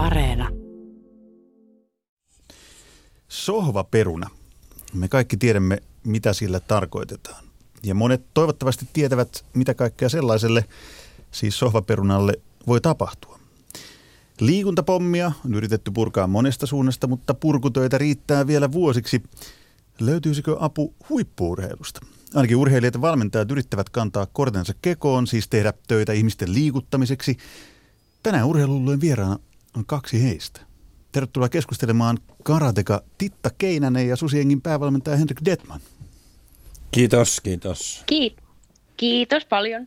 Areena. Sohvaperuna. Me kaikki tiedämme, mitä sillä tarkoitetaan. Ja monet toivottavasti tietävät, mitä kaikkea sellaiselle, siis sohvaperunalle, voi tapahtua. Liikuntapommia on yritetty purkaa monesta suunnasta, mutta purkutöitä riittää vielä vuosiksi. Löytyisikö apu huippuurheilusta? Ainakin urheilijat ja valmentajat yrittävät kantaa kortensa kekoon, siis tehdä töitä ihmisten liikuttamiseksi. Tänään urheilullujen vieraana on kaksi heistä. Tervetuloa keskustelemaan karateka Titta Keinänen ja Susiengin päävalmentaja Henrik Detman. Kiitos, kiitos. Kiit- kiitos paljon.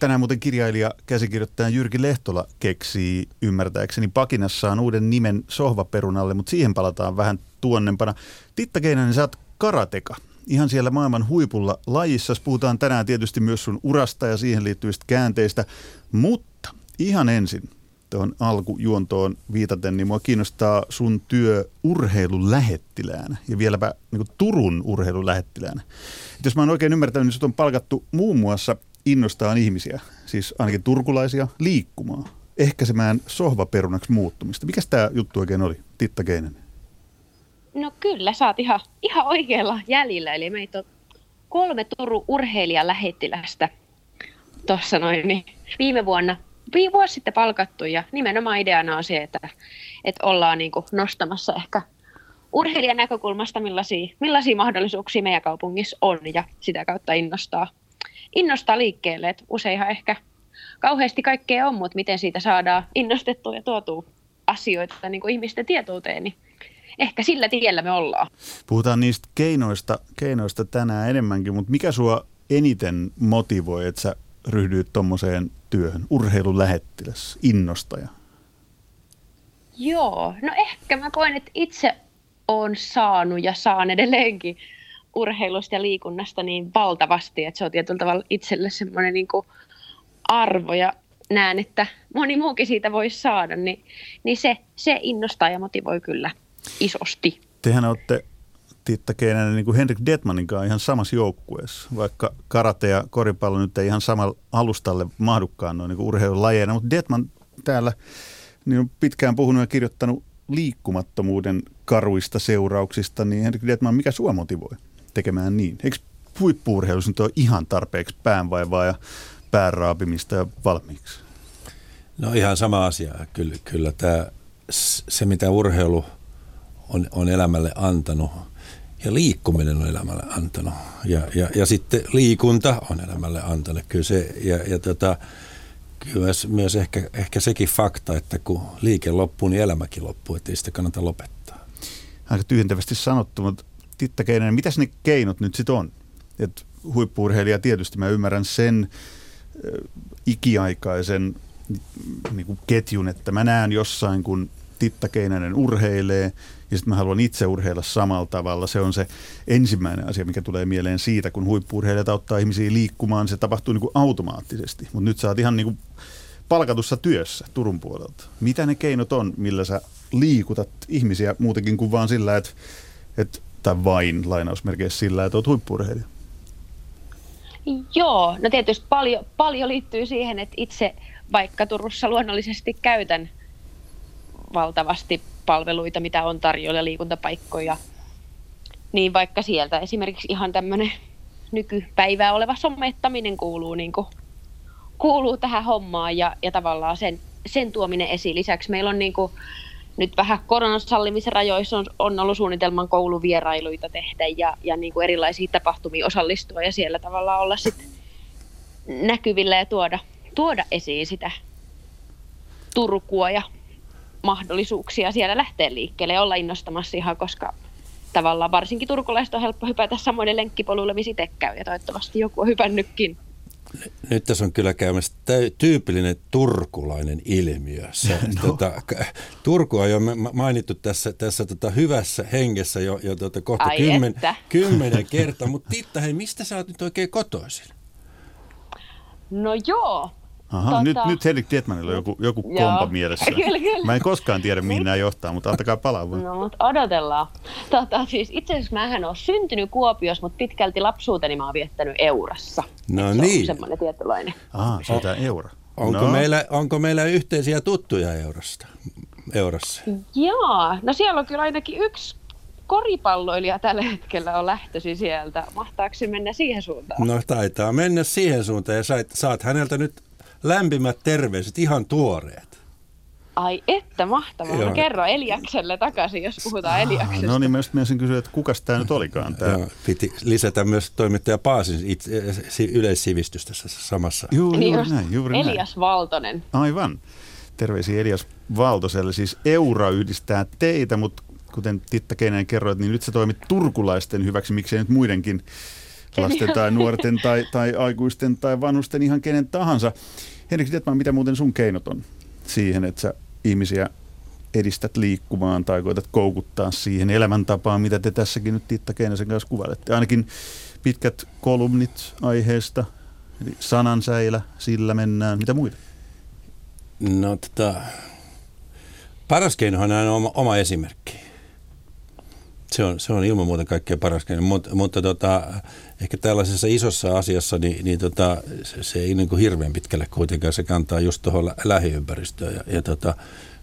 Tänään muuten kirjailija, käsikirjoittaja Jyrki Lehtola keksii ymmärtääkseni pakinassaan uuden nimen sohvaperunalle, mutta siihen palataan vähän tuonnempana. Titta Keinänen, sä oot karateka. Ihan siellä maailman huipulla lajissa. Puhutaan tänään tietysti myös sun urasta ja siihen liittyvistä käänteistä, mutta ihan ensin tuohon alkujuontoon viitaten, niin mua kiinnostaa sun työ urheilun lähettiläänä ja vieläpä niin Turun urheilun lähettiläänä. Et jos mä oon oikein ymmärtänyt, niin sut on palkattu muun muassa innostaa ihmisiä, siis ainakin turkulaisia, liikkumaan, ehkäisemään sohvaperunaksi muuttumista. Mikäs tämä juttu oikein oli, Titta Keinen? No kyllä, sä oot ihan, ihan oikealla jäljellä. Eli meitä on kolme Turun urheilijalähettilästä tuossa noin, niin viime vuonna vuosi sitten palkattu ja nimenomaan ideana on se, että, että ollaan niin kuin nostamassa ehkä urheilijan näkökulmasta, millaisia, millaisia mahdollisuuksia meidän kaupungissa on ja sitä kautta innostaa, innostaa liikkeelle. Et useinhan ehkä kauheasti kaikkea on, mutta miten siitä saadaan innostettua ja tuotua asioita niin kuin ihmisten tietouteen, niin ehkä sillä tiellä me ollaan. Puhutaan niistä keinoista, keinoista tänään enemmänkin, mutta mikä sua eniten motivoi, että sä ryhdyit tuommoiseen työhön, urheilulähettiläs, innostaja? Joo, no ehkä mä koen, että itse on saanut ja saan edelleenkin urheilusta ja liikunnasta niin valtavasti, että se on tietyllä tavalla itselle semmoinen niin arvo ja näen, että moni muukin siitä voisi saada, niin, niin se, se innostaa ja motivoi kyllä isosti. Tehän olette Titta Keinänen niin kuin Henrik Detmanin kanssa ihan samassa joukkueessa, vaikka karate ja koripallo nyt ei ihan samalla alustalle mahdukaan noin niin urheilulajeina, mutta Detman täällä niin on pitkään puhunut ja kirjoittanut liikkumattomuuden karuista seurauksista, niin Henrik Detman, mikä sua motivoi tekemään niin? Eikö huippuurheilussa nyt ole ihan tarpeeksi päänvaivaa ja pääraapimista ja valmiiksi? No ihan sama asia. Kyllä, kyllä tämä, se, mitä urheilu on, on elämälle antanut, ja liikkuminen on elämälle antanut. Ja, ja, ja sitten liikunta on elämälle antanut. Kyllä se, ja, ja tota, kyllä myös, myös ehkä, ehkä sekin fakta, että kun liike loppuu, niin elämäkin loppuu, että ei sitä kannata lopettaa. Aika tyhjentävästi sanottu, mutta Titta Keinen, mitäs ne keinot nyt sitten on? Et huippuurheilija tietysti, mä ymmärrän sen ikiaikaisen niin kuin ketjun, että mä näen jossain, kun Titta Keinänen urheilee, ja sitten mä haluan itse urheilla samalla tavalla. Se on se ensimmäinen asia, mikä tulee mieleen siitä, kun huippuurheilijat auttaa ihmisiä liikkumaan, se tapahtuu niin kuin automaattisesti. Mutta nyt sä oot ihan niin kuin palkatussa työssä Turun puolelta. Mitä ne keinot on, millä sä liikutat ihmisiä muutenkin kuin vaan sillä, että, että tai vain lainausmerkeissä sillä, että oot huippuurheilija? Joo, no tietysti paljon, paljon liittyy siihen, että itse vaikka Turussa luonnollisesti käytän valtavasti palveluita, mitä on tarjolla, liikuntapaikkoja, niin vaikka sieltä esimerkiksi ihan tämmöinen nykypäivää oleva somettaminen kuuluu, niin kuin, kuuluu tähän hommaan ja, ja tavallaan sen, sen tuominen esiin. Lisäksi meillä on niin kuin, nyt vähän koronasallimisrajoissa on, on ollut suunnitelman kouluvierailuita tehdä ja, ja niin kuin erilaisiin tapahtumiin osallistua ja siellä tavallaan olla sitten näkyvillä ja tuoda, tuoda esiin sitä Turkua ja mahdollisuuksia siellä lähteä liikkeelle ja olla innostamassa ihan, koska tavallaan varsinkin turkulaiset on helppo hypätä samoille lenkkipoluille, missä itse käy ja toivottavasti joku on hypännytkin. Nyt tässä on kyllä käymässä tyypillinen turkulainen ilmiö. Se, no. tota, Turku on jo mainittu tässä, tässä tota hyvässä hengessä jo, jo tota kohta Ai kymmen, kymmenen kertaa. Mutta Titta, hei, mistä sä oot nyt oikein kotoisin? No joo, Aha, tota... nyt, nyt Henrik Tietmanilla on joku, joku kompa mielessä. kyllä, kyllä. Mä en koskaan tiedä, mihin nämä johtaa, mutta antakaa palaa vaan. No, mutta odotellaan. Tota, siis itse asiassa mähän olen syntynyt Kuopiossa, mutta pitkälti lapsuuteni mä oon viettänyt Eurassa. No niin. Se on semmoinen tietynlainen. Ah, se on tämä Euro. Onko, no. meillä, onko meillä yhteisiä tuttuja Eurosta? Eurassa? Jaa, no siellä on kyllä ainakin yksi koripalloilija tällä hetkellä on lähtösi sieltä. Mahtaako se mennä siihen suuntaan? No taitaa mennä siihen suuntaan ja sait, saat häneltä nyt lämpimät terveiset, ihan tuoreet. Ai että mahtavaa. No kerro Eliakselle takaisin, jos puhutaan Eliaksesta. No niin, mä just kysyä, että kuka tämä nyt olikaan. Tää? Joo, piti lisätä myös toimittaja Paasin itse, yleissivistystä tässä samassa. Juuri, niin juuri näin, juuri Elias näin. Valtonen. Aivan. Terveisiä Elias Valtoselle. Siis Eura yhdistää teitä, mutta kuten Titta Keinen kerroit, niin nyt sä toimit turkulaisten hyväksi, miksei nyt muidenkin lasten tai nuorten tai, tai aikuisten tai vanhusten, ihan kenen tahansa. Henrik Detman, mitä muuten sun keinot on siihen, että sä ihmisiä edistät liikkumaan tai koetat koukuttaa siihen elämäntapaan, mitä te tässäkin nyt Titta Keinäsen kanssa kuvailette. Ainakin pitkät kolumnit aiheesta, eli sanansäilä, sillä mennään. Mitä muita? No tota, paras keinohan on oma, oma esimerkki. Se on, se on ilman muuta kaikkein paras keino, Mut, mutta tota, ehkä tällaisessa isossa asiassa niin, niin tota, se, se ei niin kuin hirveän pitkälle kuitenkaan, se kantaa just tuohon lähiympäristöön. Ja, ja tota,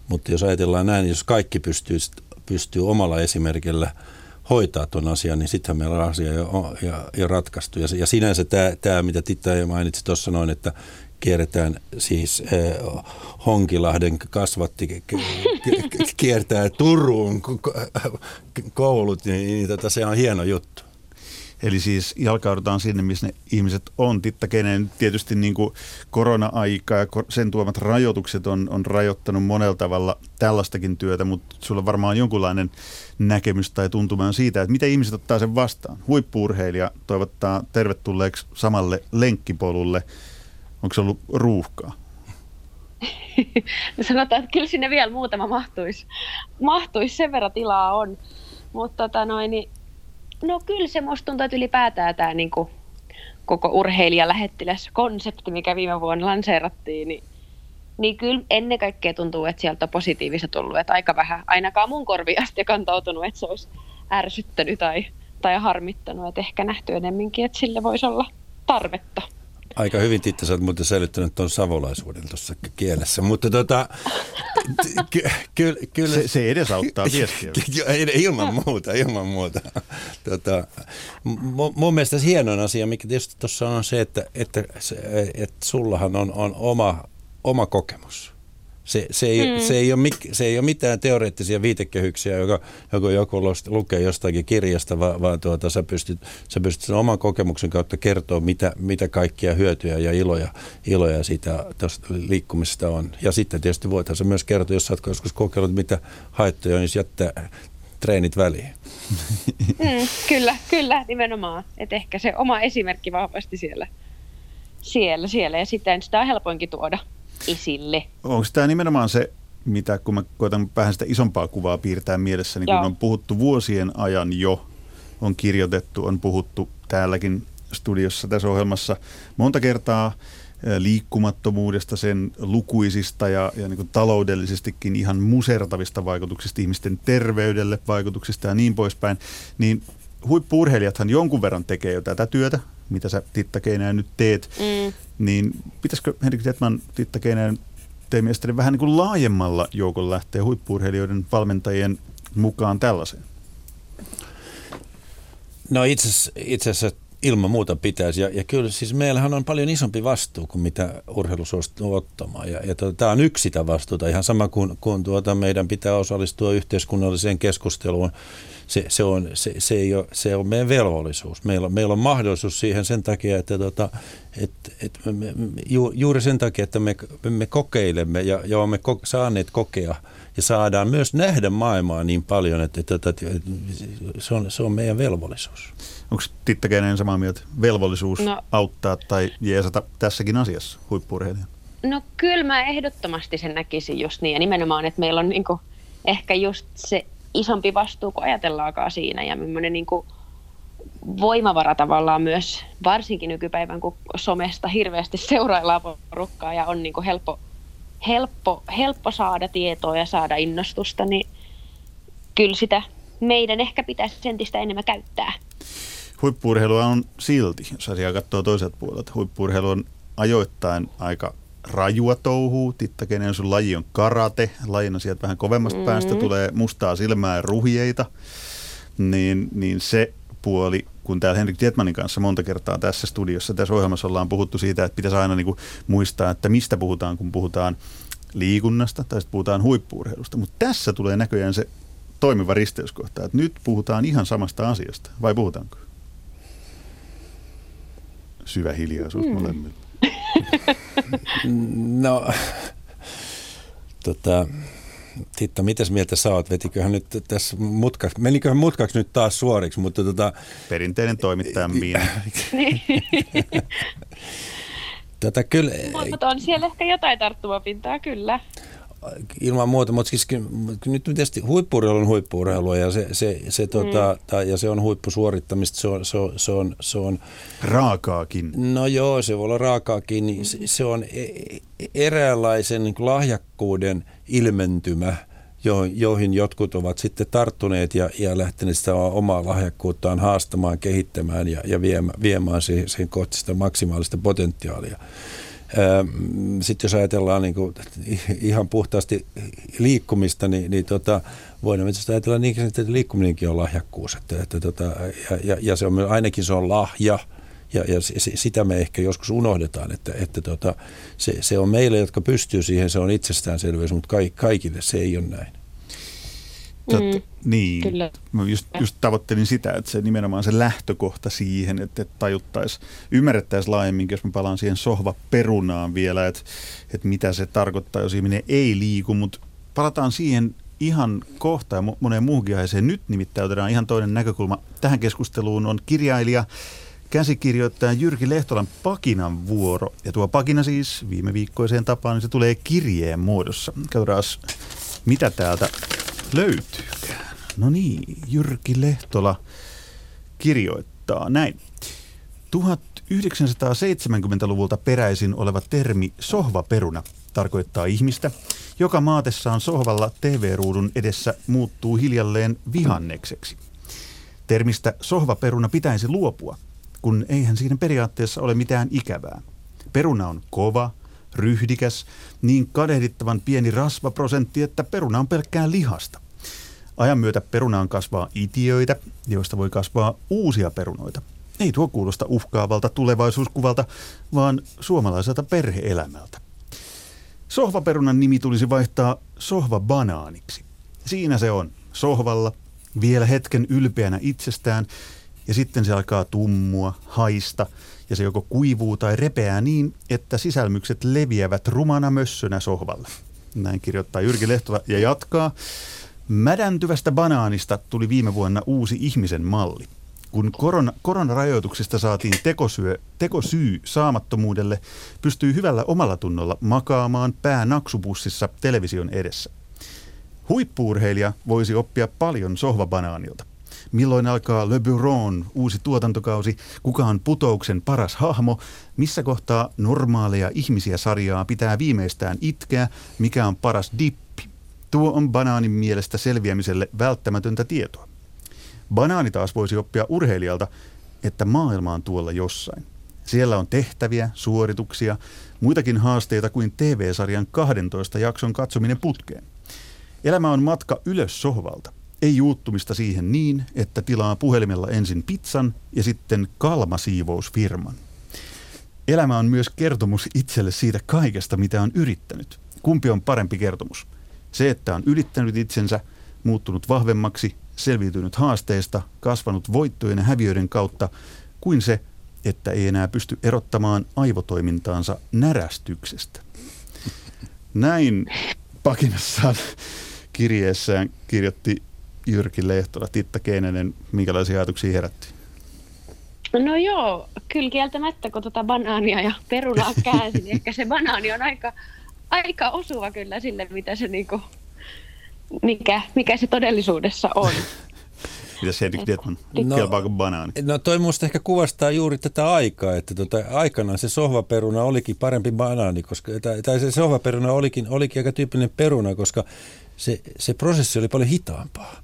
mutta jos ajatellaan näin, niin jos kaikki pystyy, pystyy omalla esimerkillä hoitaa tuon asian, niin sittenhän meillä on asia jo, jo, jo ratkaistu. Ja, ja sinänsä tämä mitä Titta jo mainitsi tuossa noin, että kierretään siis äh, Honkilahden kasvatti kiertää Turun koulut, niin, niin tota, se on hieno juttu. Eli siis jalkaudutaan sinne, missä ne ihmiset on. Titta kenen tietysti niin kuin korona-aika ja sen tuomat rajoitukset on, on rajoittanut monella tavalla tällaistakin työtä, mutta sulla varmaan on jonkunlainen näkemys tai tuntuma siitä, että miten ihmiset ottaa sen vastaan. Huippuurheilija toivottaa tervetulleeksi samalle lenkkipolulle. Onko se ollut ruuhkaa? Sanotaan, että kyllä sinne vielä muutama mahtuisi. Mahtuisi, sen verran tilaa on. Mutta tota noin, niin No kyllä se musta tuntuu, että ylipäätään tämä niin kuin, koko urheilijalähettiläs-konsepti, mikä viime vuonna lanseerattiin, niin, niin kyllä ennen kaikkea tuntuu, että sieltä on positiivista tullut. Että aika vähän, ainakaan mun korvi asti kantautunut, että se olisi ärsyttänyt tai, tai harmittanut. Että ehkä nähty enemmänkin, että sille voisi olla tarvetta. Aika hyvin Titta, sä oot muuten säilyttänyt tuon savolaisuuden tuossa kielessä, mutta tota, ky, ky, kyllä... Se, se edesauttaa viestiä. ilman muuta, ilman muuta. Tota, mun mielestä hienoin asia, mikä tietysti tuossa on se, että, että, että sullahan on, on oma, oma kokemus se, se, ei, mm. se, ei ole, se ei ole mitään teoreettisia viitekehyksiä, joka, joka joku lukee jostakin kirjasta, vaan, vaan tuota, sä, pystyt, sä pystyt sen oman kokemuksen kautta kertoa, mitä, mitä kaikkia hyötyjä ja iloja, iloja siitä liikkumisesta on. Ja sitten tietysti voithan se myös kertoa, jos sä oot joskus kokeillut, mitä haittoja, niin jättää treenit väliin. Mm, kyllä, kyllä, nimenomaan. Et ehkä se oma esimerkki vahvasti siellä, siellä, siellä ja sitten sitä on helpoinkin tuoda esille. Onko tämä nimenomaan se, mitä kun mä koitan vähän sitä isompaa kuvaa piirtää mielessä, niin kun on puhuttu vuosien ajan jo, on kirjoitettu, on puhuttu täälläkin studiossa tässä ohjelmassa monta kertaa liikkumattomuudesta, sen lukuisista ja, ja niin taloudellisestikin ihan musertavista vaikutuksista ihmisten terveydelle, vaikutuksista ja niin poispäin, niin huippuurheilijathan jonkun verran tekee jo tätä työtä, mitä sä Titta Keinään nyt teet, mm. niin pitäisikö Henrik Detman Titta Keinään teidän mielestäni vähän niin kuin laajemmalla joukolla lähteä huippuurheilijoiden valmentajien mukaan tällaiseen? No itse, itse asiassa ilman muuta pitäisi. Ja, ja kyllä siis meillähän on paljon isompi vastuu kuin mitä urheilu suostuu ottamaan. Ja, ja tuota, tämä on yksi sitä vastuuta, ihan sama kuin, kuin tuota, meidän pitää osallistua yhteiskunnalliseen keskusteluun se, se, on, se, se, ei ole, se on meidän velvollisuus. Meillä on, meillä on mahdollisuus siihen sen takia, että tota, et, et me, me, ju, juuri sen takia, että me, me kokeilemme ja, ja olemme ko, saaneet kokea ja saadaan myös nähdä maailmaa niin paljon, että, että, että, että se, on, se on meidän velvollisuus. Onko Titta Keinen samaa mieltä? Velvollisuus no. auttaa tai jeesata tässäkin asiassa huippurheilijan? No kyllä mä ehdottomasti sen näkisin just niin ja nimenomaan, että meillä on niinku ehkä just se isompi vastuu kuin ajatellaakaan siinä ja millainen niin kuin voimavara tavallaan myös, varsinkin nykypäivän, kun somesta hirveästi seuraillaan porukkaa ja on niin kuin helppo, helppo, helppo saada tietoa ja saada innostusta, niin kyllä sitä meidän ehkä pitäisi entistä enemmän käyttää. Huippuurheilua on silti, jos asiaa katsoo toiselta puolelta. Huippuurheilu on ajoittain aika rajua touhuu. Tittakeinen sun laji on karate. Lajina sieltä vähän kovemmasta mm. päästä tulee mustaa silmää ja ruhjeita. Niin, niin se puoli, kun täällä Henrik Tietmanin kanssa monta kertaa tässä studiossa, tässä ohjelmassa ollaan puhuttu siitä, että pitäisi aina niin kuin muistaa, että mistä puhutaan, kun puhutaan liikunnasta tai sitten puhutaan huippuurheilusta. Mutta tässä tulee näköjään se toimiva risteyskohta, että nyt puhutaan ihan samasta asiasta, vai puhutaanko? Syvä hiljaisuus mm. molemmille. no, tota, Titta, mitäs mieltä sä oot? Vetiköhän nyt tässä mutkaksi, meniköhän mutkaksi nyt taas suoriksi, mutta tota... Perinteinen toimittaja Miina. Tätä kyllä... Mutta on siellä ehkä jotain tarttumapintaa, kyllä ilman muuta, mutta siis nyt tietysti huippuurheilu on huippuurheilua ja se, se, se, mm. tota, tai, ja se on huippusuorittamista, se on, se, on, se, on, se on... Raakaakin. No joo, se voi olla raakaakin, niin se, se on e, e, eräänlaisen niin lahjakkuuden ilmentymä, joihin jotkut ovat sitten tarttuneet ja, ja lähteneet sitä omaa lahjakkuuttaan haastamaan, kehittämään ja, ja viemään, viemään siihen, siihen kohti sitä maksimaalista potentiaalia. Sitten jos ajatellaan niin kuin, ihan puhtaasti liikkumista, niin, niin tota, voidaan myös ajatella niin, että liikkuminenkin on lahjakkuus. Että, että, tota, ja, ja, ja, se on ainakin se on lahja, ja, ja sitä me ehkä joskus unohdetaan, että, että tota, se, se on meille, jotka pystyy siihen, se on itsestäänselvyys, mutta kaikille se ei ole näin. Mm, niin, kyllä. mä just, just tavoittelin sitä, että se nimenomaan se lähtökohta siihen, että, että tajuttaisiin, ymmärrettäisiin laajemmin, jos mä palaan siihen sohvaperunaan vielä, että, että mitä se tarkoittaa, jos ihminen ei liiku, mutta palataan siihen ihan kohta ja moneen muuhunkin aiheeseen. Nyt nimittäin otetaan ihan toinen näkökulma. Tähän keskusteluun on kirjailija, käsikirjoittaja Jyrki Lehtolan Pakinan vuoro. Ja tuo Pakina siis viime viikkoiseen tapaan, niin se tulee kirjeen muodossa. Katsotaan, mitä täältä löytyykään. No niin, Jyrki Lehtola kirjoittaa näin. 1970-luvulta peräisin oleva termi sohvaperuna tarkoittaa ihmistä, joka maatessaan sohvalla TV-ruudun edessä muuttuu hiljalleen vihannekseksi. Termistä sohvaperuna pitäisi luopua, kun eihän siinä periaatteessa ole mitään ikävää. Peruna on kova, ryhdikäs, niin kadehdittavan pieni rasvaprosentti, että peruna on pelkkää lihasta. Ajan myötä perunaan kasvaa itiöitä, joista voi kasvaa uusia perunoita. Ei tuo kuulosta uhkaavalta tulevaisuuskuvalta, vaan suomalaiselta perheelämältä. Sohvaperunan nimi tulisi vaihtaa sohvabanaaniksi. Siinä se on, sohvalla, vielä hetken ylpeänä itsestään, ja sitten se alkaa tummua, haista, ja se joko kuivuu tai repeää niin, että sisälmykset leviävät rumana mössönä sohvalle. Näin kirjoittaa Jyrki Lehtola ja jatkaa. Mädäntyvästä banaanista tuli viime vuonna uusi ihmisen malli. Kun korona, koronarajoituksista saatiin tekosyö, tekosyy saamattomuudelle, pystyy hyvällä omalla tunnolla makaamaan pää naksupussissa television edessä. Huippuurheilija voisi oppia paljon sohvabanaanilta. Milloin alkaa Le Bureau'n uusi tuotantokausi? Kuka on putouksen paras hahmo? Missä kohtaa normaaleja ihmisiä sarjaa pitää viimeistään itkeä? Mikä on paras dippi? Tuo on banaanin mielestä selviämiselle välttämätöntä tietoa. Banaani taas voisi oppia urheilijalta, että maailma on tuolla jossain. Siellä on tehtäviä, suorituksia, muitakin haasteita kuin TV-sarjan 12 jakson katsominen putkeen. Elämä on matka ylös sohvalta. Ei juuttumista siihen niin, että tilaa puhelimella ensin pizzan ja sitten kalmasiivousfirman. Elämä on myös kertomus itselle siitä kaikesta, mitä on yrittänyt. Kumpi on parempi kertomus? Se, että on ylittänyt itsensä, muuttunut vahvemmaksi, selviytynyt haasteista, kasvanut voittojen ja häviöiden kautta, kuin se, että ei enää pysty erottamaan aivotoimintaansa närästyksestä. Näin pakinassaan kirjeessään kirjoitti Jyrki Lehtola. Titta Keinänen, minkälaisia ajatuksia herätti? No joo, kyllä kieltämättä, kun tuota banaania ja perunaa käänsin, niin ehkä se banaani on aika aika osuva kyllä sille, mitä se niinku, mikä, mikä se todellisuudessa on. Mitä se Henrik Dietman, no, kelpaako banaani? No toi musta ehkä kuvastaa juuri tätä aikaa, että tota, aikanaan se sohvaperuna olikin parempi banaani, koska, tai, tai se sohvaperuna olikin, olikin aika tyypillinen peruna, koska se, se prosessi oli paljon hitaampaa.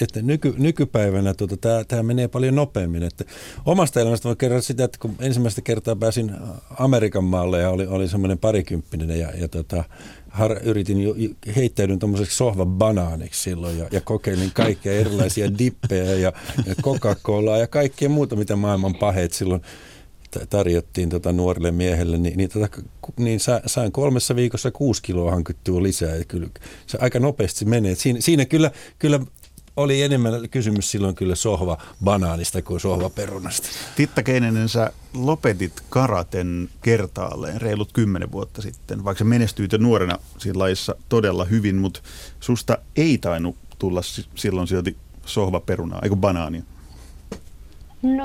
Että nyky, nykypäivänä tota, tämä, tämä menee paljon nopeammin. Että omasta elämästä voi kertoa sitä, että kun ensimmäistä kertaa pääsin Amerikan maalle ja oli, oli semmoinen parikymppinen ja, ja tota, har, yritin jo, heittäydyn tuommoiseksi sohvabanaaniksi silloin ja, ja kokeilin kaikkia erilaisia dippejä ja, ja Coca-Colaa ja kaikkea muuta, mitä maailman paheet silloin tarjottiin tota nuorille miehelle, niin, niin, tota, niin sain kolmessa viikossa kuusi kiloa hankittua lisää. Ja kyllä se aika nopeasti menee. Siinä, siinä kyllä, kyllä oli enemmän kysymys silloin kyllä sohva banaanista kuin sohva perunasta. Titta Keinenen, sä lopetit karaten kertaalleen reilut kymmenen vuotta sitten, vaikka sä menestyit jo nuorena siinä lajissa todella hyvin, mutta susta ei tainnut tulla silloin silti sohva perunaa, eikö banaania? No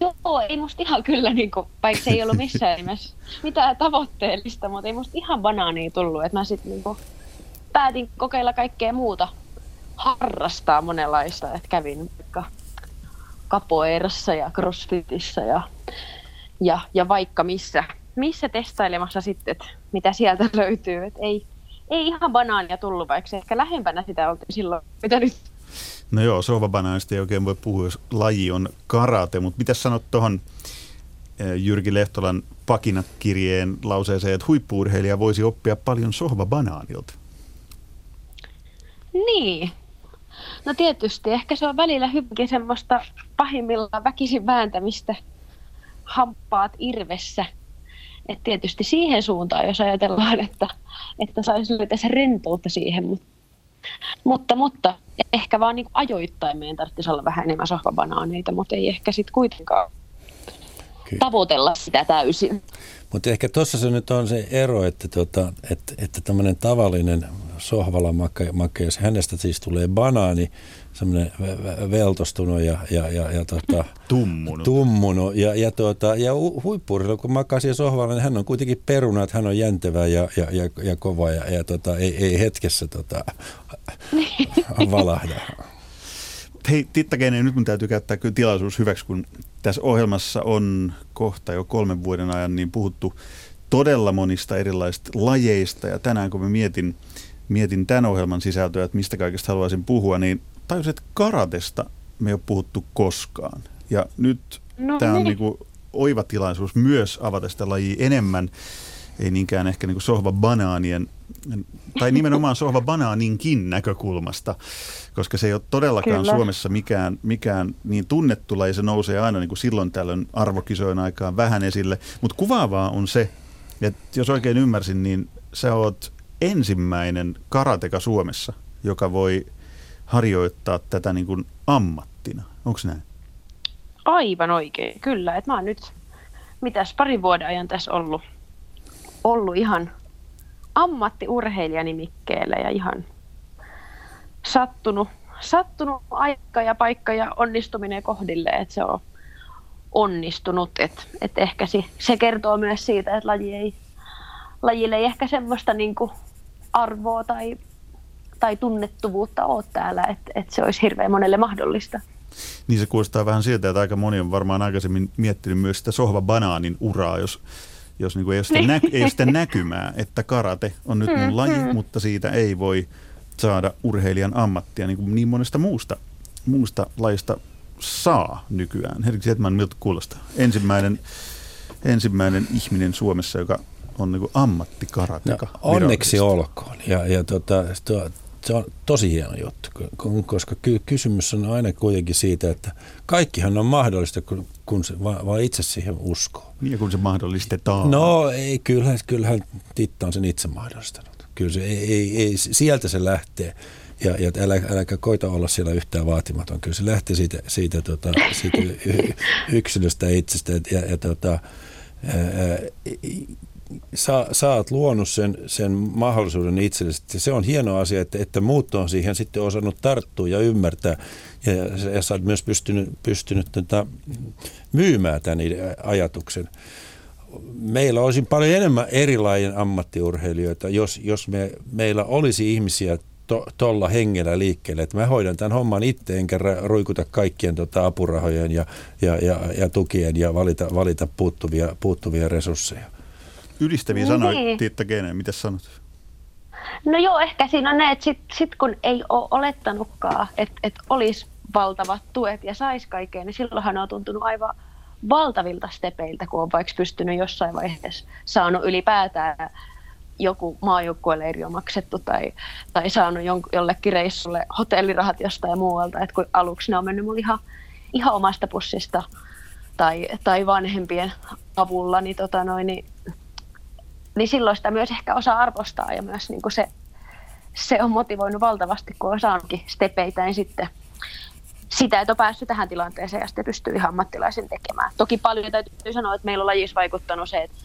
joo, ei musta ihan kyllä, niin kuin, vaikka se ei ollut missään nimessä mitään tavoitteellista, mutta ei musta ihan banaania tullut, että mä sitten niin päätin kokeilla kaikkea muuta harrastaa monenlaista, että kävin vaikka kapoeirassa ja crossfitissä ja, ja, ja vaikka missä, missä testailemassa sitten, että mitä sieltä löytyy. Et ei, ei ihan banaania tullut, vaikka se ehkä lähempänä sitä oltiin silloin, mitä nyt. No joo, sovabanaanista ei oikein voi puhua, jos laji on karate, mutta mitä sanot tuohon eh, Jyrki Lehtolan pakinakirjeen lauseeseen, että huippuurheilija voisi oppia paljon sohvabanaanilta? Niin, No tietysti, ehkä se on välillä hyvinkin semmoista pahimmillaan väkisin vääntämistä hampaat irvessä. Et tietysti siihen suuntaan, jos ajatellaan, että, että saisi löytää se rentoutta siihen, mutta, mutta, mutta ehkä vaan niin ajoittain meidän tarvitsisi olla vähän enemmän sohvabanaaneita, mutta ei ehkä sitten kuitenkaan Kyllä. tavoitella sitä täysin. Mutta ehkä tuossa se nyt on se ero, että, tota, että, että tämmöinen tavallinen sohvalla makke, jos hänestä siis tulee banaani, semmoinen veltostunut ja, ja, ja, ja tota, tummunut. tummunut. Ja, ja, tota, ja huippurilla, kun makaa siellä sohvalla, niin hän on kuitenkin peruna, että hän on jäntevä ja, ja, ja, ja kova ja, ja tota, ei, ei hetkessä tota, valahda. Hei Titta Keinen, nyt mun täytyy käyttää kyllä tilaisuus hyväksi, kun tässä ohjelmassa on kohta jo kolmen vuoden ajan niin puhuttu todella monista erilaisista lajeista. Ja tänään kun mä mietin, mietin tämän ohjelman sisältöä, että mistä kaikesta haluaisin puhua, niin tajusin, että karatesta me ei ole puhuttu koskaan. Ja nyt no, tämä on niin. niinku oiva tilaisuus myös avata sitä lajia enemmän ei niinkään ehkä niin sohva banaanien, tai nimenomaan sohva banaaninkin näkökulmasta, koska se ei ole todellakaan Kyllä. Suomessa mikään, mikään niin tunnettu laji, se nousee aina niin kuin silloin tällöin arvokisojen aikaan vähän esille, mutta kuvaavaa on se, että jos oikein ymmärsin, niin sä oot ensimmäinen karateka Suomessa, joka voi harjoittaa tätä niin kuin ammattina. Onko näin? Aivan oikein, kyllä. Et mä oon nyt mitäs parin vuoden ajan tässä ollut ollut ihan ammattiurheilijanimikkeellä ja ihan sattunut, sattunut aika ja paikka ja onnistuminen kohdille, että se on onnistunut. Et, et ehkä se, se kertoo myös siitä, että laji ei, lajille ei ehkä semmoista niin kuin arvoa tai, tai tunnettuvuutta ole täällä, että et se olisi hirveän monelle mahdollista. Niin se kuulostaa vähän siltä, että aika moni on varmaan aikaisemmin miettinyt myös sitä sohva-banaanin uraa, jos jos niin kuin ei, ole sitä niin. nä- ei ole sitä näkymää, että karate on nyt mun mm, laji, mm. mutta siitä ei voi saada urheilijan ammattia niin, kuin niin monesta muusta, muusta lajista saa nykyään. Henrik Setman, miltä kuulostaa? Ensimmäinen, ensimmäinen ihminen Suomessa, joka on niin ammattikarateka. No, onneksi olkoon. Ja, ja tota, se on tosi hieno juttu, koska kysymys on aina kuitenkin siitä, että kaikkihan on mahdollista, kun, kun se vaan, vaan itse siihen uskoo. Niin, kun se mahdollistetaan. No ei, kyllähän, kyllähän Titta on sen itse mahdollistanut. Kyllä se, ei, ei, ei, sieltä se lähtee. Ja, ja älä, äläkä koita olla siellä yhtään vaatimaton. Kyllä se lähtee siitä, siitä, tota, siitä yksilöstä itsestä. Ja, ja tota, ää, sä, sä oot luonut sen, sen mahdollisuuden itsellesi. Se on hieno asia, että, että muut on siihen sitten osannut tarttua ja ymmärtää. Ja, ja sä oot myös pystynyt, pystynyt tätä myymään tämän ajatuksen. Meillä olisi paljon enemmän erilainen ammattiurheilijoita, jos, jos me, meillä olisi ihmisiä tuolla to, hengellä liikkeelle, että mä hoidan tämän homman itse, enkä ruikuta kaikkien tota, apurahojen ja, ja, ja, ja tukien ja valita, valita puuttuvia, puuttuvia resursseja. Ylistäviä niin. sanoja, Tiitta Geenen, mitä sanot? No joo, ehkä siinä on ne, että sitten sit kun ei ole olettanutkaan, että et olisi valtavat tuet ja saisi kaikkea, niin silloinhan on tuntunut aivan valtavilta stepeiltä, kun on vaikka pystynyt jossain vaiheessa saanut ylipäätään joku maajoukkueleiri on maksettu tai, tai saanut jon, jollekin reissulle hotellirahat jostain muualta. Et kun aluksi ne on mennyt mulle ihan, ihan omasta pussista tai, tai vanhempien avulla, niin, tota noin, niin, niin silloin sitä myös ehkä osaa arvostaa ja myös niin kuin se, se on motivoinut valtavasti, kun on saanutkin stepeitä, sitten sitä, että on päässyt tähän tilanteeseen ja sitten pystyy ihan ammattilaisen tekemään. Toki paljon täytyy sanoa, että meillä on lajissa vaikuttanut se, että,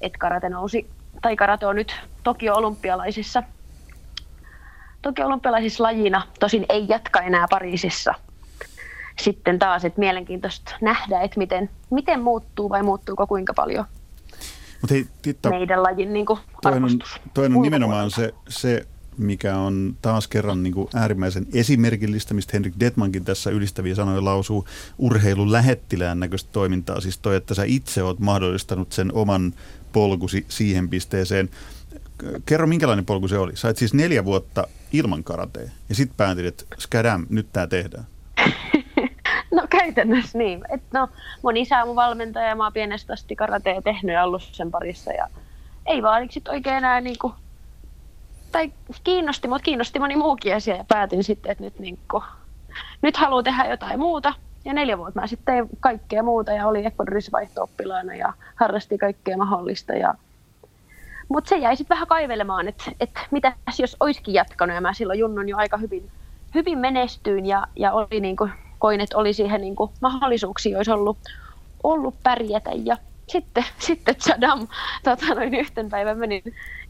että karate nousi, tai karate on nyt Tokio-olympialaisissa, Tokio-olympialaisissa lajina, tosin ei jatka enää Pariisissa. Sitten taas, että mielenkiintoista nähdä, että miten, miten muuttuu vai muuttuuko kuinka paljon Mut hei, Titta, meidän lajin niin kuin, arvostus. Toinen on nimenomaan se, se mikä on taas kerran niin kuin äärimmäisen esimerkillistä, mistä Henrik Detmankin tässä ylistäviä sanoja lausuu, urheilun lähettilään näköistä toimintaa. Siis toi, että sä itse oot mahdollistanut sen oman polkusi siihen pisteeseen. Kerro, minkälainen polku se oli? Sait siis neljä vuotta ilman karatea ja sitten päätit, että skadam, nyt tämä tehdään. No käytännössä niin. Et no, mun isä on mun valmentaja ja mä oon pienestä asti karatea tehnyt ja ollut sen parissa. Ja ei vaan sit oikein enää niinku tai kiinnosti, mutta kiinnosti moni muukin asia ja päätin sitten, että nyt, niin kuin, nyt haluan tehdä jotain muuta. Ja neljä vuotta mä sitten tein kaikkea muuta ja oli Ecuadorissa vaihto ja harrasti kaikkea mahdollista. Ja... Mutta se jäi sitten vähän kaivelemaan, että, että mitä jos olisikin jatkanut ja mä silloin junnun jo aika hyvin, hyvin menestyin ja, ja oli niin kuin, koin, että oli siihen niin kuin, mahdollisuuksia olisi ollut, ollut pärjätä. Ja sitten, sitten Saddam tota, noin yhten päivän menin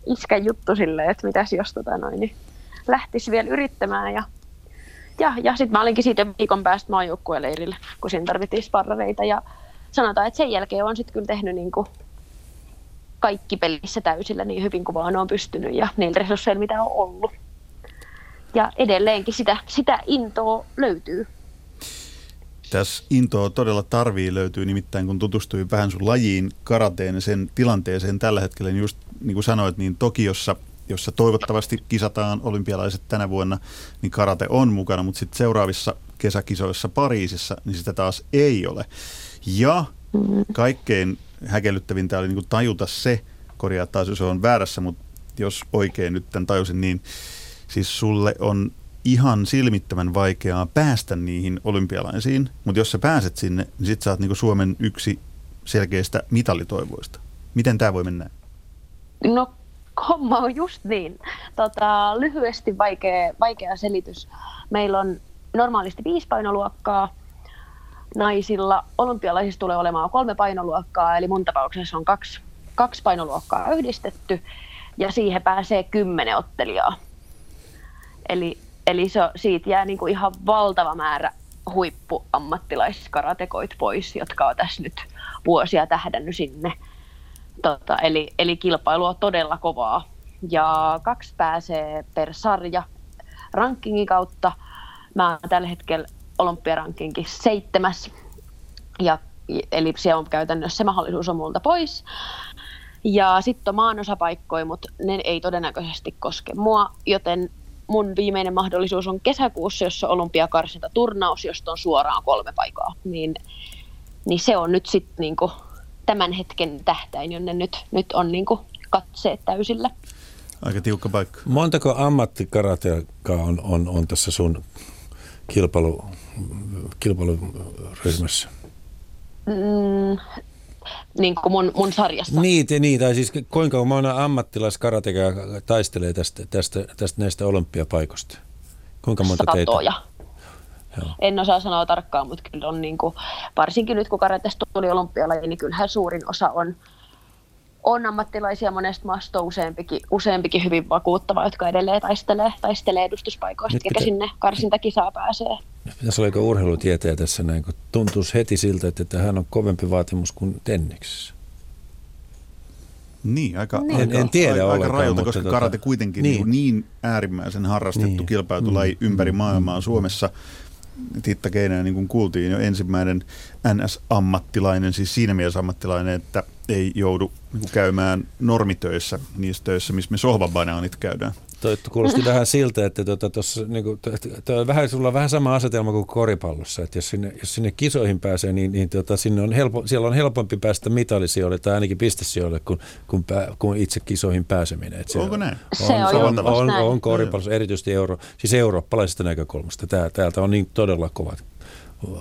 iskän juttu silleen, että mitäs jos tota noin, niin lähtisi vielä yrittämään. Ja, ja, ja sitten mä olinkin siitä viikon päästä maajoukkueleirille, kun siinä tarvittiin sparrareita. Ja sanotaan, että sen jälkeen on sitten kyllä tehnyt niin kuin kaikki pelissä täysillä niin hyvin kuin vaan on pystynyt ja niillä resursseilla, mitä on ollut. Ja edelleenkin sitä, sitä intoa löytyy. Tässä intoa todella tarvii löytyy, nimittäin kun tutustui vähän sun lajiin, karateen ja sen tilanteeseen tällä hetkellä, niin just niin kuin sanoit, niin Tokiossa, jossa toivottavasti kisataan olympialaiset tänä vuonna, niin karate on mukana, mutta sitten seuraavissa kesäkisoissa Pariisissa, niin sitä taas ei ole. Ja kaikkein häkellyttävintä oli niin kuin tajuta se, korjaa taas jos on väärässä, mutta jos oikein nyt tämän tajusin, niin siis sulle on ihan silmittömän vaikeaa päästä niihin olympialaisiin, mutta jos sä pääset sinne, niin sit sä oot niinku Suomen yksi selkeistä mitalitoivoista. Miten tämä voi mennä? No homma on just niin. Tota, lyhyesti vaikea, vaikea selitys. Meillä on normaalisti viisi painoluokkaa. Naisilla olympialaisissa tulee olemaan kolme painoluokkaa, eli mun tapauksessa on kaksi, kaksi painoluokkaa yhdistetty, ja siihen pääsee kymmenen ottelijaa. Eli Eli se, siitä jää niin kuin ihan valtava määrä huippuammattilaiskaratekoit pois, jotka on tässä nyt vuosia tähdännyt sinne. Tota, eli, eli kilpailu on todella kovaa. Ja kaksi pääsee per sarja rankingin kautta. Mä oon tällä hetkellä olympiarankinkin seitsemäs. Ja, eli se on käytännössä se mahdollisuus on multa pois. Ja sitten on maanosapaikkoja, mutta ne ei todennäköisesti koske mua, joten mun viimeinen mahdollisuus on kesäkuussa, jossa olympiakarsinta turnaus, josta on suoraan kolme paikkaa. Niin, niin se on nyt sitten niinku tämän hetken tähtäin, jonne nyt, nyt on niinku katseet täysillä. Aika tiukka paikka. Montako ammattikarateakaan on, on, on tässä sun kilpailu, kilpailuryhmässä? Mm, niin kuin mun, mun sarjassa. Niin, niin, tai siis kuinka moni ammattilaiskarateka taistelee tästä, tästä, tästä näistä olympiapaikoista? Kuinka monta Satoja. teitä? Joo. En osaa sanoa tarkkaan, mutta kyllä on niin kuin, varsinkin nyt kun karatesta tuli olympialaji, niin kyllähän suurin osa on, on ammattilaisia monesta maasta useampikin, useampikin hyvin vakuuttava, jotka edelleen taistelee, taistelee edustuspaikoista, eikä sinne karsintakisaa pääsee. Pitäisi olla urheilutietäjä tässä näin, kun tuntuisi heti siltä, että hän on kovempi vaatimus kuin tenniksessä. Niin, aika, niin. En, en tiedä aika, aika rajulta, koska tota, karate kuitenkin niin. Niin, niin äärimmäisen harrastettu niin. kilpailtulaji mm. ympäri mm. maailmaa Suomessa. Titta Keinä, niin kuin kuultiin jo ensimmäinen NS-ammattilainen, siis siinä mielessä ammattilainen, että ei joudu niin käymään normitöissä, niissä töissä, missä me sohvabanaanit käydään. Toi kuulosti vähän siltä, että tuota, tossa, niin kuin, toi, vähän, sulla on vähän sama asetelma kuin koripallossa, että jos sinne, jos sinne kisoihin pääsee, niin, niin tuota, sinne on helpo, siellä on helpompi päästä mitallisijoille tai ainakin pistesijoille kuin, kuin, pää, kuin itse kisoihin pääseminen. Että Onko näin? On, se on, on, on, on koripallossa, erityisesti euro, siis eurooppalaisesta näkökulmasta. Tää, täältä on niin todella kova,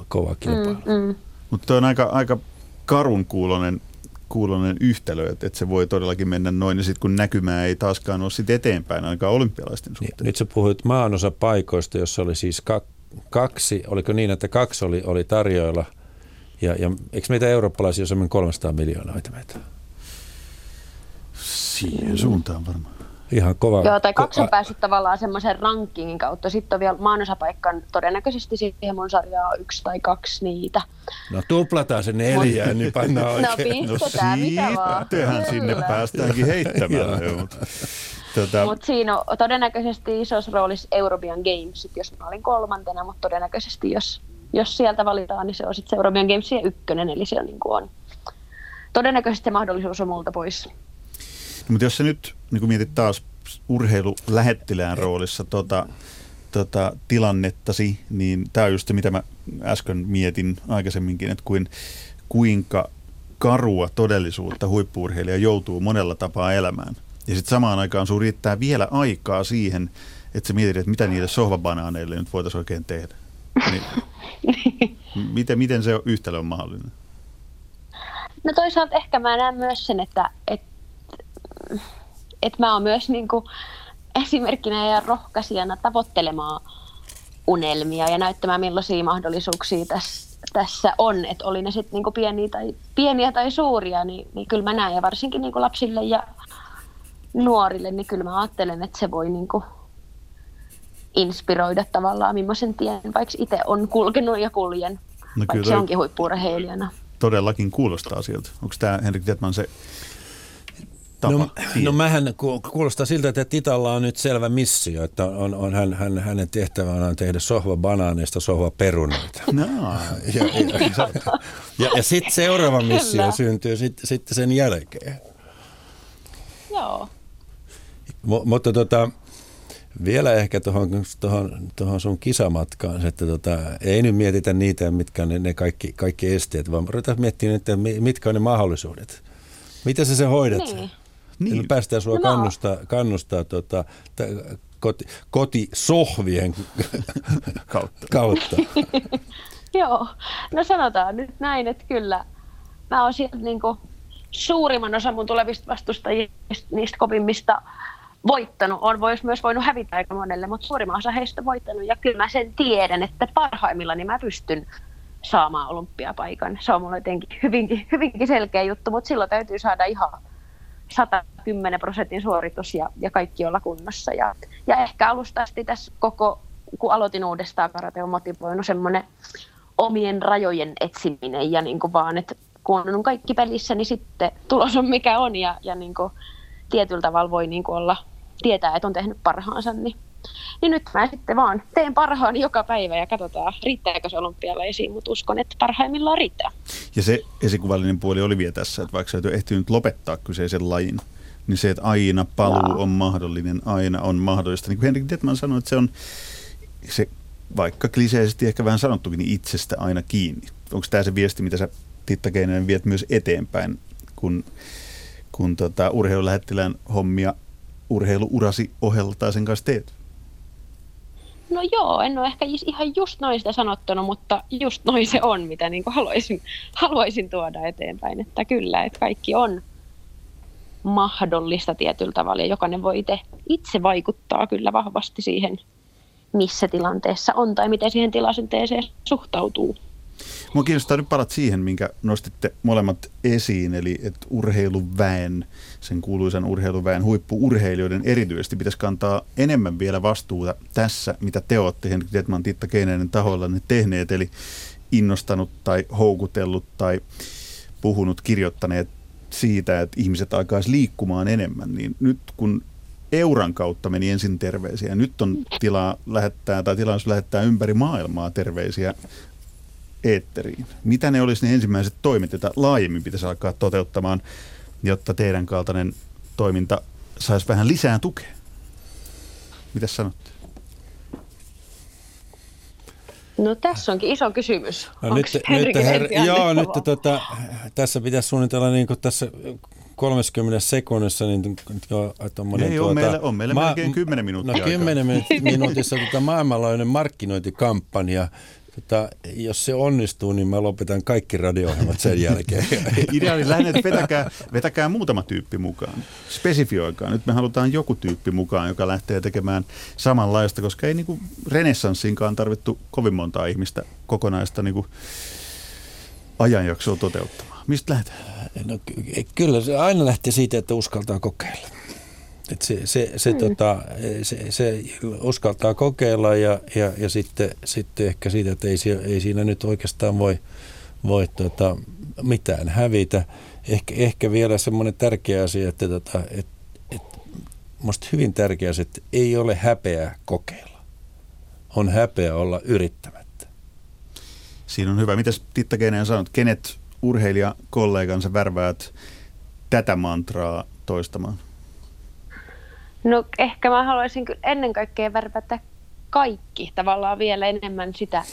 kova kilpailu. Mm, mm. Mutta on aika, aika karun kuulonen kuulonen yhtälö, että, että se voi todellakin mennä noin, ja sitten kun näkymää ei taaskaan ole sit eteenpäin ainakaan olympialaisten niin, suhteen. Nyt sä puhuit maanosa paikoista, jossa oli siis kaksi, oliko niin, että kaksi oli, oli tarjoilla, ja, ja eikö meitä eurooppalaisia ole 300 miljoonaa meitä? Siihen suuntaan varmaan. Ihan kova. Joo, tai kaksi on päässyt tavallaan semmoisen rankingin kautta. Sitten on vielä maanosapaikkaan todennäköisesti siihen mun sarjaa yksi tai kaksi niitä. No tuplataan se neljä, niin pannaan no oikein. No pistetään, no, mitä vaan. sinne päästäänkin heittämään. mutta tota... Mut siinä on todennäköisesti isossa roolissa European Games, jos mä olin kolmantena, mutta todennäköisesti jos, jos sieltä valitaan, niin se on sitten European Gamesin ykkönen, eli se on, niin kuin on. Todennäköisesti mahdollisuus on multa pois. Mutta jos sä nyt niin kun mietit taas urheilulähettilään roolissa tota, tota, tilannettasi, niin tämä on just se, mitä mä äsken mietin aikaisemminkin, että kuin, kuinka karua todellisuutta huippuurheilija joutuu monella tapaa elämään. Ja sitten samaan aikaan sun riittää vielä aikaa siihen, että sä mietit, että mitä niille sohvabanaaneille nyt voitaisiin oikein tehdä. Niin, miten, miten se yhtälö on mahdollinen? No toisaalta ehkä mä näen myös sen, että, että että mä oon myös niin kuin esimerkkinä ja rohkaisijana tavoittelemaan unelmia ja näyttämään millaisia mahdollisuuksia tässä, tässä on, että oli ne sitten niin pieniä, tai, pieniä tai suuria, niin, niin kyllä mä näen ja varsinkin niin kuin lapsille ja nuorille, niin kyllä mä ajattelen, että se voi niin kuin inspiroida tavallaan, millaisen tien vaikka itse on kulkenut ja kuljen, no vaikka kyllä, se onkin huippurheilijana. Todellakin kuulostaa sieltä. Onko tämä Henrik Tietman se tapa? No, no mähän kuulostaa siltä, että Titalla on nyt selvä missio, että on, on hän, hän, hänen tehtävänä on tehdä sohva banaaneista sohva perunoita. No. Ja, ja, ja, ja sitten seuraava missio Kyllä. syntyy sitten sit sen jälkeen. Joo. M- mutta tota, vielä ehkä tuohon tohon, tohon sun kisamatkaan, että tota, ei nyt mietitä niitä, mitkä on ne, ne kaikki, kaikki esteet, vaan ruvetaan miettimään, että mitkä on ne mahdollisuudet. Miten sä se hoidat? Niin. Niin. Me päästään sua no. kannustaa, kannustaa tota, t- koti, kotisohvien kautta. kautta. Joo, no sanotaan nyt näin, että kyllä mä oon sieltä niin suurimman osan mun tulevista vastustajista, niistä kopimmista voittanut. On vois myös voinut hävitä aika monelle, mutta suurimman osa heistä voittanut. Ja kyllä mä sen tiedän, että parhaimmillani mä pystyn saamaan olympiapaikan. Se on mulle jotenkin hyvinkin, hyvinkin selkeä juttu, mutta silloin täytyy saada ihan 110 prosentin suoritus ja, ja kaikki olla kunnossa. Ja, ja ehkä alusta asti tässä koko, kun aloitin uudestaan karate, on motivoinut semmoinen omien rajojen etsiminen ja niin kuin vaan, että kun on kaikki pelissä, niin sitten tulos on mikä on ja, ja niin kuin tietyllä tavalla voi niin kuin olla, tietää, että on tehnyt parhaansa, niin niin nyt mä sitten vaan teen parhaani joka päivä ja katsotaan, riittääkö se olympialaisiin, mutta uskon, että parhaimmillaan riittää. Ja se esikuvallinen puoli oli vielä tässä, että vaikka sä et ole ehtinyt lopettaa kyseisen lajin, niin se, että aina paluu Jaa. on mahdollinen, aina on mahdollista. Niin kuin Henrik Detman sanoi, että se on se, vaikka kliseisesti ehkä vähän sanottukin, niin itsestä aina kiinni. Onko tämä se viesti, mitä sä Titta Keinonen viet myös eteenpäin, kun, kun tota, urheilulähettilään hommia urheiluurasi ohella tai sen kanssa teet? No joo, en ole ehkä ihan just noin sitä sanottanut, mutta just noin se on, mitä niin haluaisin, haluaisin tuoda eteenpäin. Että kyllä, että kaikki on mahdollista tietyllä tavalla ja jokainen voi itse, itse vaikuttaa kyllä vahvasti siihen, missä tilanteessa on tai miten siihen tilanteeseen suhtautuu. Mua kiinnostaa nyt palat siihen, minkä nostitte molemmat esiin, eli että urheiluväen, sen kuuluisan urheiluväen huippuurheilijoiden erityisesti pitäisi kantaa enemmän vielä vastuuta tässä, mitä te olette Henrik Detman, Titta Keinäinen tahoilla ne tehneet, eli innostanut tai houkutellut tai puhunut, kirjoittaneet siitä, että ihmiset alkaisi liikkumaan enemmän, niin nyt kun Euran kautta meni ensin terveisiä. Nyt on tilaa lähettää tai tilaisuus lähettää ympäri maailmaa terveisiä eetteriin. Mitä ne olisi ne ensimmäiset toimet, joita laajemmin pitäisi alkaa toteuttamaan, jotta teidän kaltainen toiminta saisi vähän lisää tukea? Mitä sanotte? No tässä onkin iso kysymys. No nyt, nyt, her, joo, nyt tota, tässä pitäisi suunnitella niin kuin tässä 30 sekunnissa niin tommonen, Ei, tuota, on meillä, on meillä ma- melkein 10 minuuttia. No 10 minuutissa tota maailmanlaajuinen markkinointikampanja Tota, jos se onnistuu, niin mä lopetan kaikki radio sen jälkeen. Ideaali lähinnä, että vetäkää, vetäkää muutama tyyppi mukaan. Spesifioikaa. Nyt me halutaan joku tyyppi mukaan, joka lähtee tekemään samanlaista, koska ei niin renessanssiinkaan tarvittu kovin montaa ihmistä kokonaista niin kuin ajanjaksoa toteuttamaan. Mistä lähdetään? No, kyllä se aina lähtee siitä, että uskaltaa kokeilla. Et se, se, se, mm. tota, se, se uskaltaa kokeilla ja, ja, ja sitten, sitten ehkä siitä, että ei, ei siinä nyt oikeastaan voi, voi tota, mitään hävitä. Ehkä, ehkä vielä semmoinen tärkeä asia, että tota, et, et, musta hyvin tärkeä asia, että ei ole häpeä kokeilla. On häpeä olla yrittämättä. Siinä on hyvä. Mitäs Titta Keinen sanot, kenet urheilijakollegansa värväät tätä mantraa toistamaan? No ehkä mä haluaisin kyllä ennen kaikkea värvätä kaikki tavallaan vielä enemmän sitä,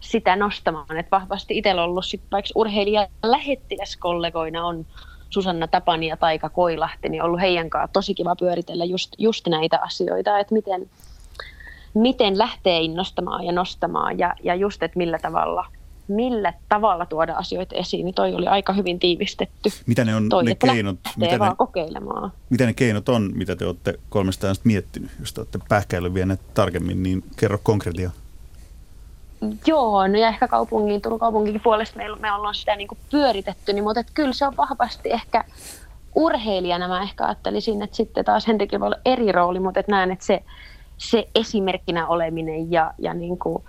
sitä nostamaan. Että vahvasti itsellä ollut sit, vaikka urheilija lähettiläskollegoina on Susanna Tapani ja Taika Koilahti, niin ollut heidän kanssa tosi kiva pyöritellä just, just näitä asioita, että miten, miten lähtee innostamaan ja nostamaan ja, ja just, että millä tavalla – millä tavalla tuoda asioita esiin, niin toi oli aika hyvin tiivistetty. Mitä ne on toi, ne keinot? Mitä ne, kokeilemaan. Mitä ne keinot on, mitä te olette kolmestaan miettinyt, jos te olette pähkäillyt vielä tarkemmin, niin kerro konkreettia. Joo, no ja ehkä kaupungin, Turun kaupungin puolesta me, me ollaan sitä niin kuin pyöritetty, niin, mutta että kyllä se on vahvasti ehkä urheilijana mä ehkä ajattelisin, että sitten taas Henrikillä voi olla eri rooli, mutta että näen, että se, se esimerkkinä oleminen ja, ja niin kuin,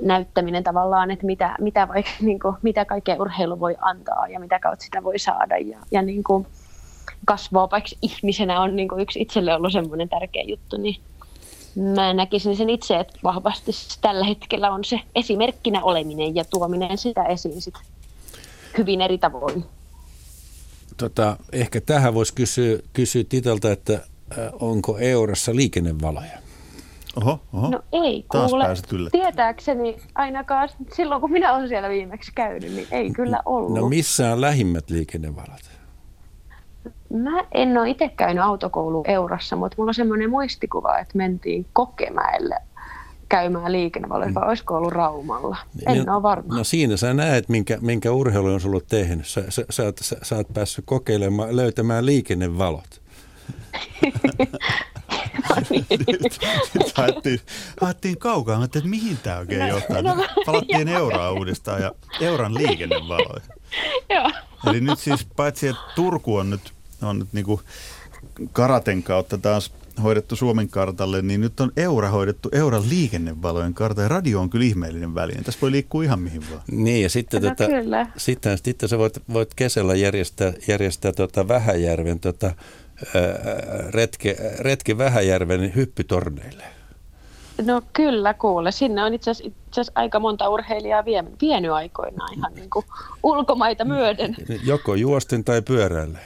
näyttäminen tavallaan, että mitä, mitä, vaikka, niin kuin, mitä kaikkea urheilu voi antaa ja mitä kautta sitä voi saada. Ja, ja niin kuin kasvaa vaikka ihmisenä on niin kuin yksi itselle ollut semmoinen tärkeä juttu, niin mä näkisin sen itse, että vahvasti tällä hetkellä on se esimerkkinä oleminen ja tuominen sitä esiin sit hyvin eri tavoin. Tota, ehkä tähän voisi kysyä, kysyä Titalta, että onko Eurassa liikennevaloja? Oho, oho. No ei Taas kuule. pääset kyllä. Tietääkseni ainakaan silloin, kun minä olen siellä viimeksi käynyt, niin ei kyllä ollut. No missä on lähimmät liikennevalat? Mä en ole itse käynyt autokoulu Eurassa, mutta mulla on semmoinen muistikuva, että mentiin Kokemäelle käymään liikennevaloja, vai olisiko ollut Raumalla? En no, ole varma. No siinä sä näet, minkä, minkä urheilu on sulla tehnyt. Sä, sä, sä, sä, sä oot päässyt kokeilemaan, löytämään liikennevalot. haettiin, haettiin kaukaa, että mihin tämä oikein no, johtaa. No, Palattiin euroa uudestaan ja euron liikennevaloja. Joo. Eli nyt siis paitsi, että Turku on nyt, on nyt niin kuin karaten kautta taas hoidettu Suomen kartalle, niin nyt on Eura hoidettu Euran liikennevalojen karta ja radio on kyllä ihmeellinen väline. Tässä voi liikkua ihan mihin vaan. Niin ja sitten, no, tota, sitten, sitten sä voit, voit kesällä järjestää, järjestää tota Vähäjärven tota, retke, retke Vähäjärven hyppytorneille? No kyllä kuule. Sinne on itse asiassa, aika monta urheilijaa vie, vienyt aikoinaan ihan niin kuin ulkomaita myöden. Joko juosten tai pyörällä.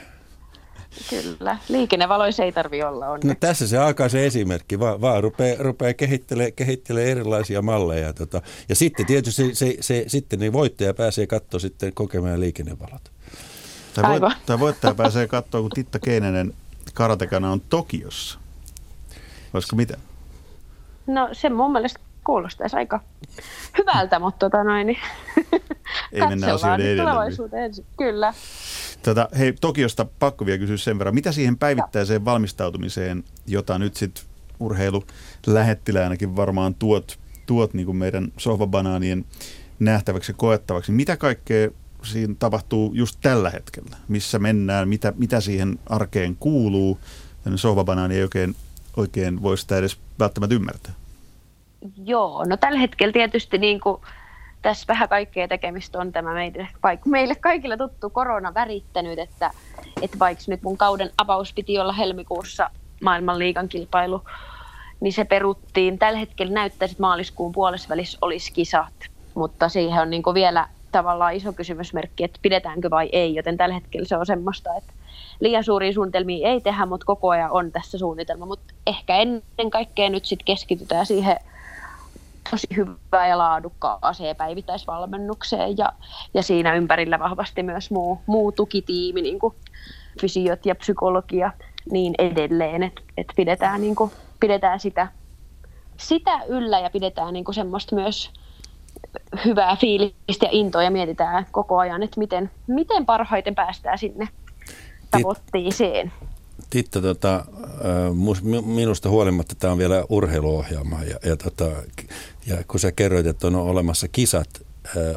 Kyllä. Liikennevaloissa ei tarvi olla onneksi. No tässä se alkaa se esimerkki, vaan, vaan rupeaa, rupeaa kehittelemään, kehittelee erilaisia malleja. Tota. Ja sitten tietysti se, se, se, sitten niin voittaja pääsee katsoa sitten kokemaan liikennevalot. Tai, voit, tai voittaja pääsee katsoa, kun Titta Keinenen karatekana on Tokiossa. Olisiko mitä? No se mun mielestä kuulostaisi aika hyvältä, mutta tota noin, niin Ei mennä asioiden edelle. ensin. Kyllä. Tota, hei, Tokiosta pakko vielä kysyä sen verran. Mitä siihen päivittäiseen valmistautumiseen, jota nyt sitten urheilu lähettiläänäkin varmaan tuot, tuot niin kuin meidän sohvabanaanien nähtäväksi ja koettavaksi. Mitä kaikkea siinä tapahtuu just tällä hetkellä? Missä mennään, mitä, mitä siihen arkeen kuuluu? Sohvabanaani ei oikein, oikein voi sitä edes välttämättä ymmärtää. Joo, no tällä hetkellä tietysti niin kuin tässä vähän kaikkea tekemistä on tämä meille, meille kaikille tuttu korona värittänyt, että, että vaikka nyt mun kauden avaus piti olla helmikuussa maailmanliigan kilpailu, niin se peruttiin. Tällä hetkellä näyttäisi, että maaliskuun puolessa olisi kisat mutta siihen on niin vielä tavallaan iso kysymysmerkki, että pidetäänkö vai ei, joten tällä hetkellä se on semmoista, että liian suuria suunnitelmia ei tehdä, mutta koko ajan on tässä suunnitelma, mutta ehkä ennen kaikkea nyt sitten keskitytään siihen tosi hyvää ja laadukkaaseen päivittäisvalmennukseen ja, ja siinä ympärillä vahvasti myös muu, muu tukitiimi, niin kuin fysiot ja psykologia niin edelleen, että et pidetään, niin kuin, pidetään sitä, sitä yllä ja pidetään niin kuin semmoista myös hyvää fiilistä ja intoa ja mietitään koko ajan, että miten, miten parhaiten päästään sinne tavoitteeseen. Titta, tota, minusta huolimatta tämä on vielä urheiluohjelma ja, ja, tota, ja kun sä kerroit, että on olemassa kisat,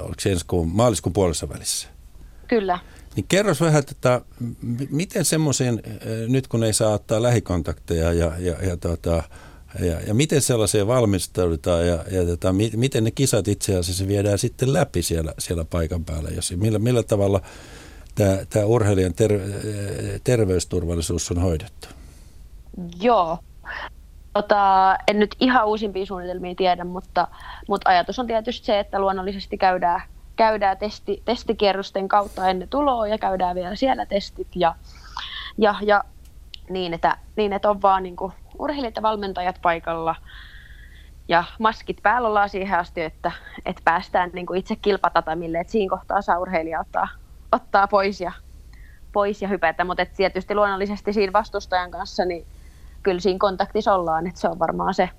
oliko se ensi kuun, maaliskuun puolessa välissä? Kyllä. Niin kerros vähän, että miten semmoisiin, nyt kun ei saa ottaa lähikontakteja ja, ja, ja, tota, ja, ja miten sellaiseen valmistaudutaan ja, ja tota, miten ne kisat itse asiassa viedään sitten läpi siellä, siellä paikan päällä, jos, millä, millä tavalla tämä urheilijan ter, terveysturvallisuus on hoidettu? Joo. Tota, en nyt ihan uusimpia suunnitelmia tiedä, mutta, mutta ajatus on tietysti se, että luonnollisesti käydään, käydään testi, testikierrosten kautta ennen tuloa ja käydään vielä siellä testit ja, ja, ja niin, että, niin, että on vaan niin kuin urheilijat ja valmentajat paikalla ja maskit päällä ollaan siihen asti, että, että päästään niin kuin itse kilpatatamille, että siinä kohtaa saa urheilija ottaa, ottaa pois ja, pois ja hypätä, mutta tietysti luonnollisesti siinä vastustajan kanssa, niin kyllä siinä kontaktissa ollaan, että se on varmaan se,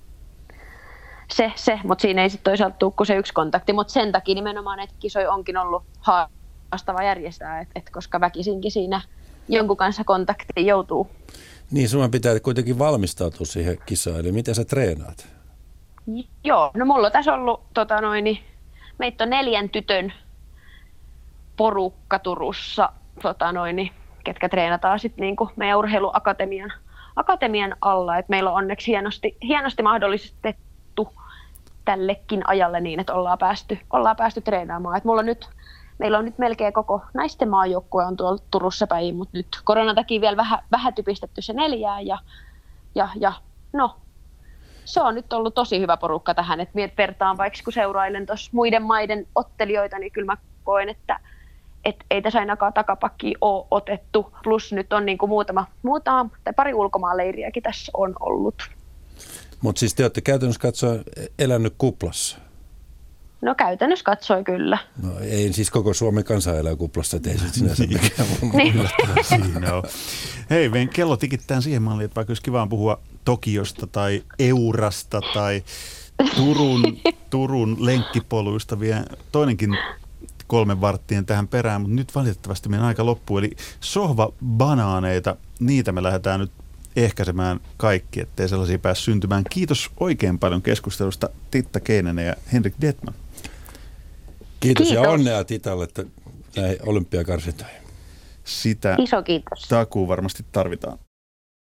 se, se. mutta siinä ei sitten toisaalta tule kuin se yksi kontakti, mutta sen takia nimenomaan, että kisoja onkin ollut haastava järjestää, et, et koska väkisinkin siinä jonkun kanssa kontaktiin joutuu. Niin, sun pitää kuitenkin valmistautua siihen kisaan, eli miten sä treenaat? Joo, no mulla on tässä ollut tota noin, niin meitä on neljän tytön porukka Turussa, tota noin, niin, ketkä treenataan sitten niin meidän urheiluakatemian akatemian alla. Et meillä on onneksi hienosti, hienosti mahdollistettu tällekin ajalle niin, että ollaan päästy, ollaan päästy treenaamaan. Et mulla on nyt, meillä on nyt melkein koko naisten maajoukkue on tuolla Turussa päin, mutta nyt koronan takia vielä vähän, vähän typistetty se neljää ja, ja, ja no, se on nyt ollut tosi hyvä porukka tähän, että vertaan vaikka kun seurailen tuossa muiden maiden ottelijoita, niin kyllä mä koen, että et ei tässä ainakaan takapakki ole otettu. Plus nyt on niin kuin muutama, muutama tai pari ulkomaanleiriäkin tässä on ollut. Mutta siis te olette käytännössä katsoa elänyt kuplassa? No käytännössä katsoi kyllä. No ei siis koko Suomen kansa elää kuplassa, ettei se sinänsä niin. mikään niin. Siinä on. Hei, meidän kello tikittää siihen malliin, että vaikka olisi kiva puhua Tokiosta tai Eurasta tai Turun, Turun lenkkipoluista vielä toinenkin kolmen varttien tähän perään, mutta nyt valitettavasti meidän aika loppuu. Eli sohva-banaaneita, niitä me lähdetään nyt ehkäisemään kaikki, ettei sellaisia pääse syntymään. Kiitos oikein paljon keskustelusta Titta Keinänen ja Henrik Detman. Kiitos, kiitos. ja onnea Titalle että näihin olympiakarsintoihin. Sitä Iso kiitos. takuu varmasti tarvitaan.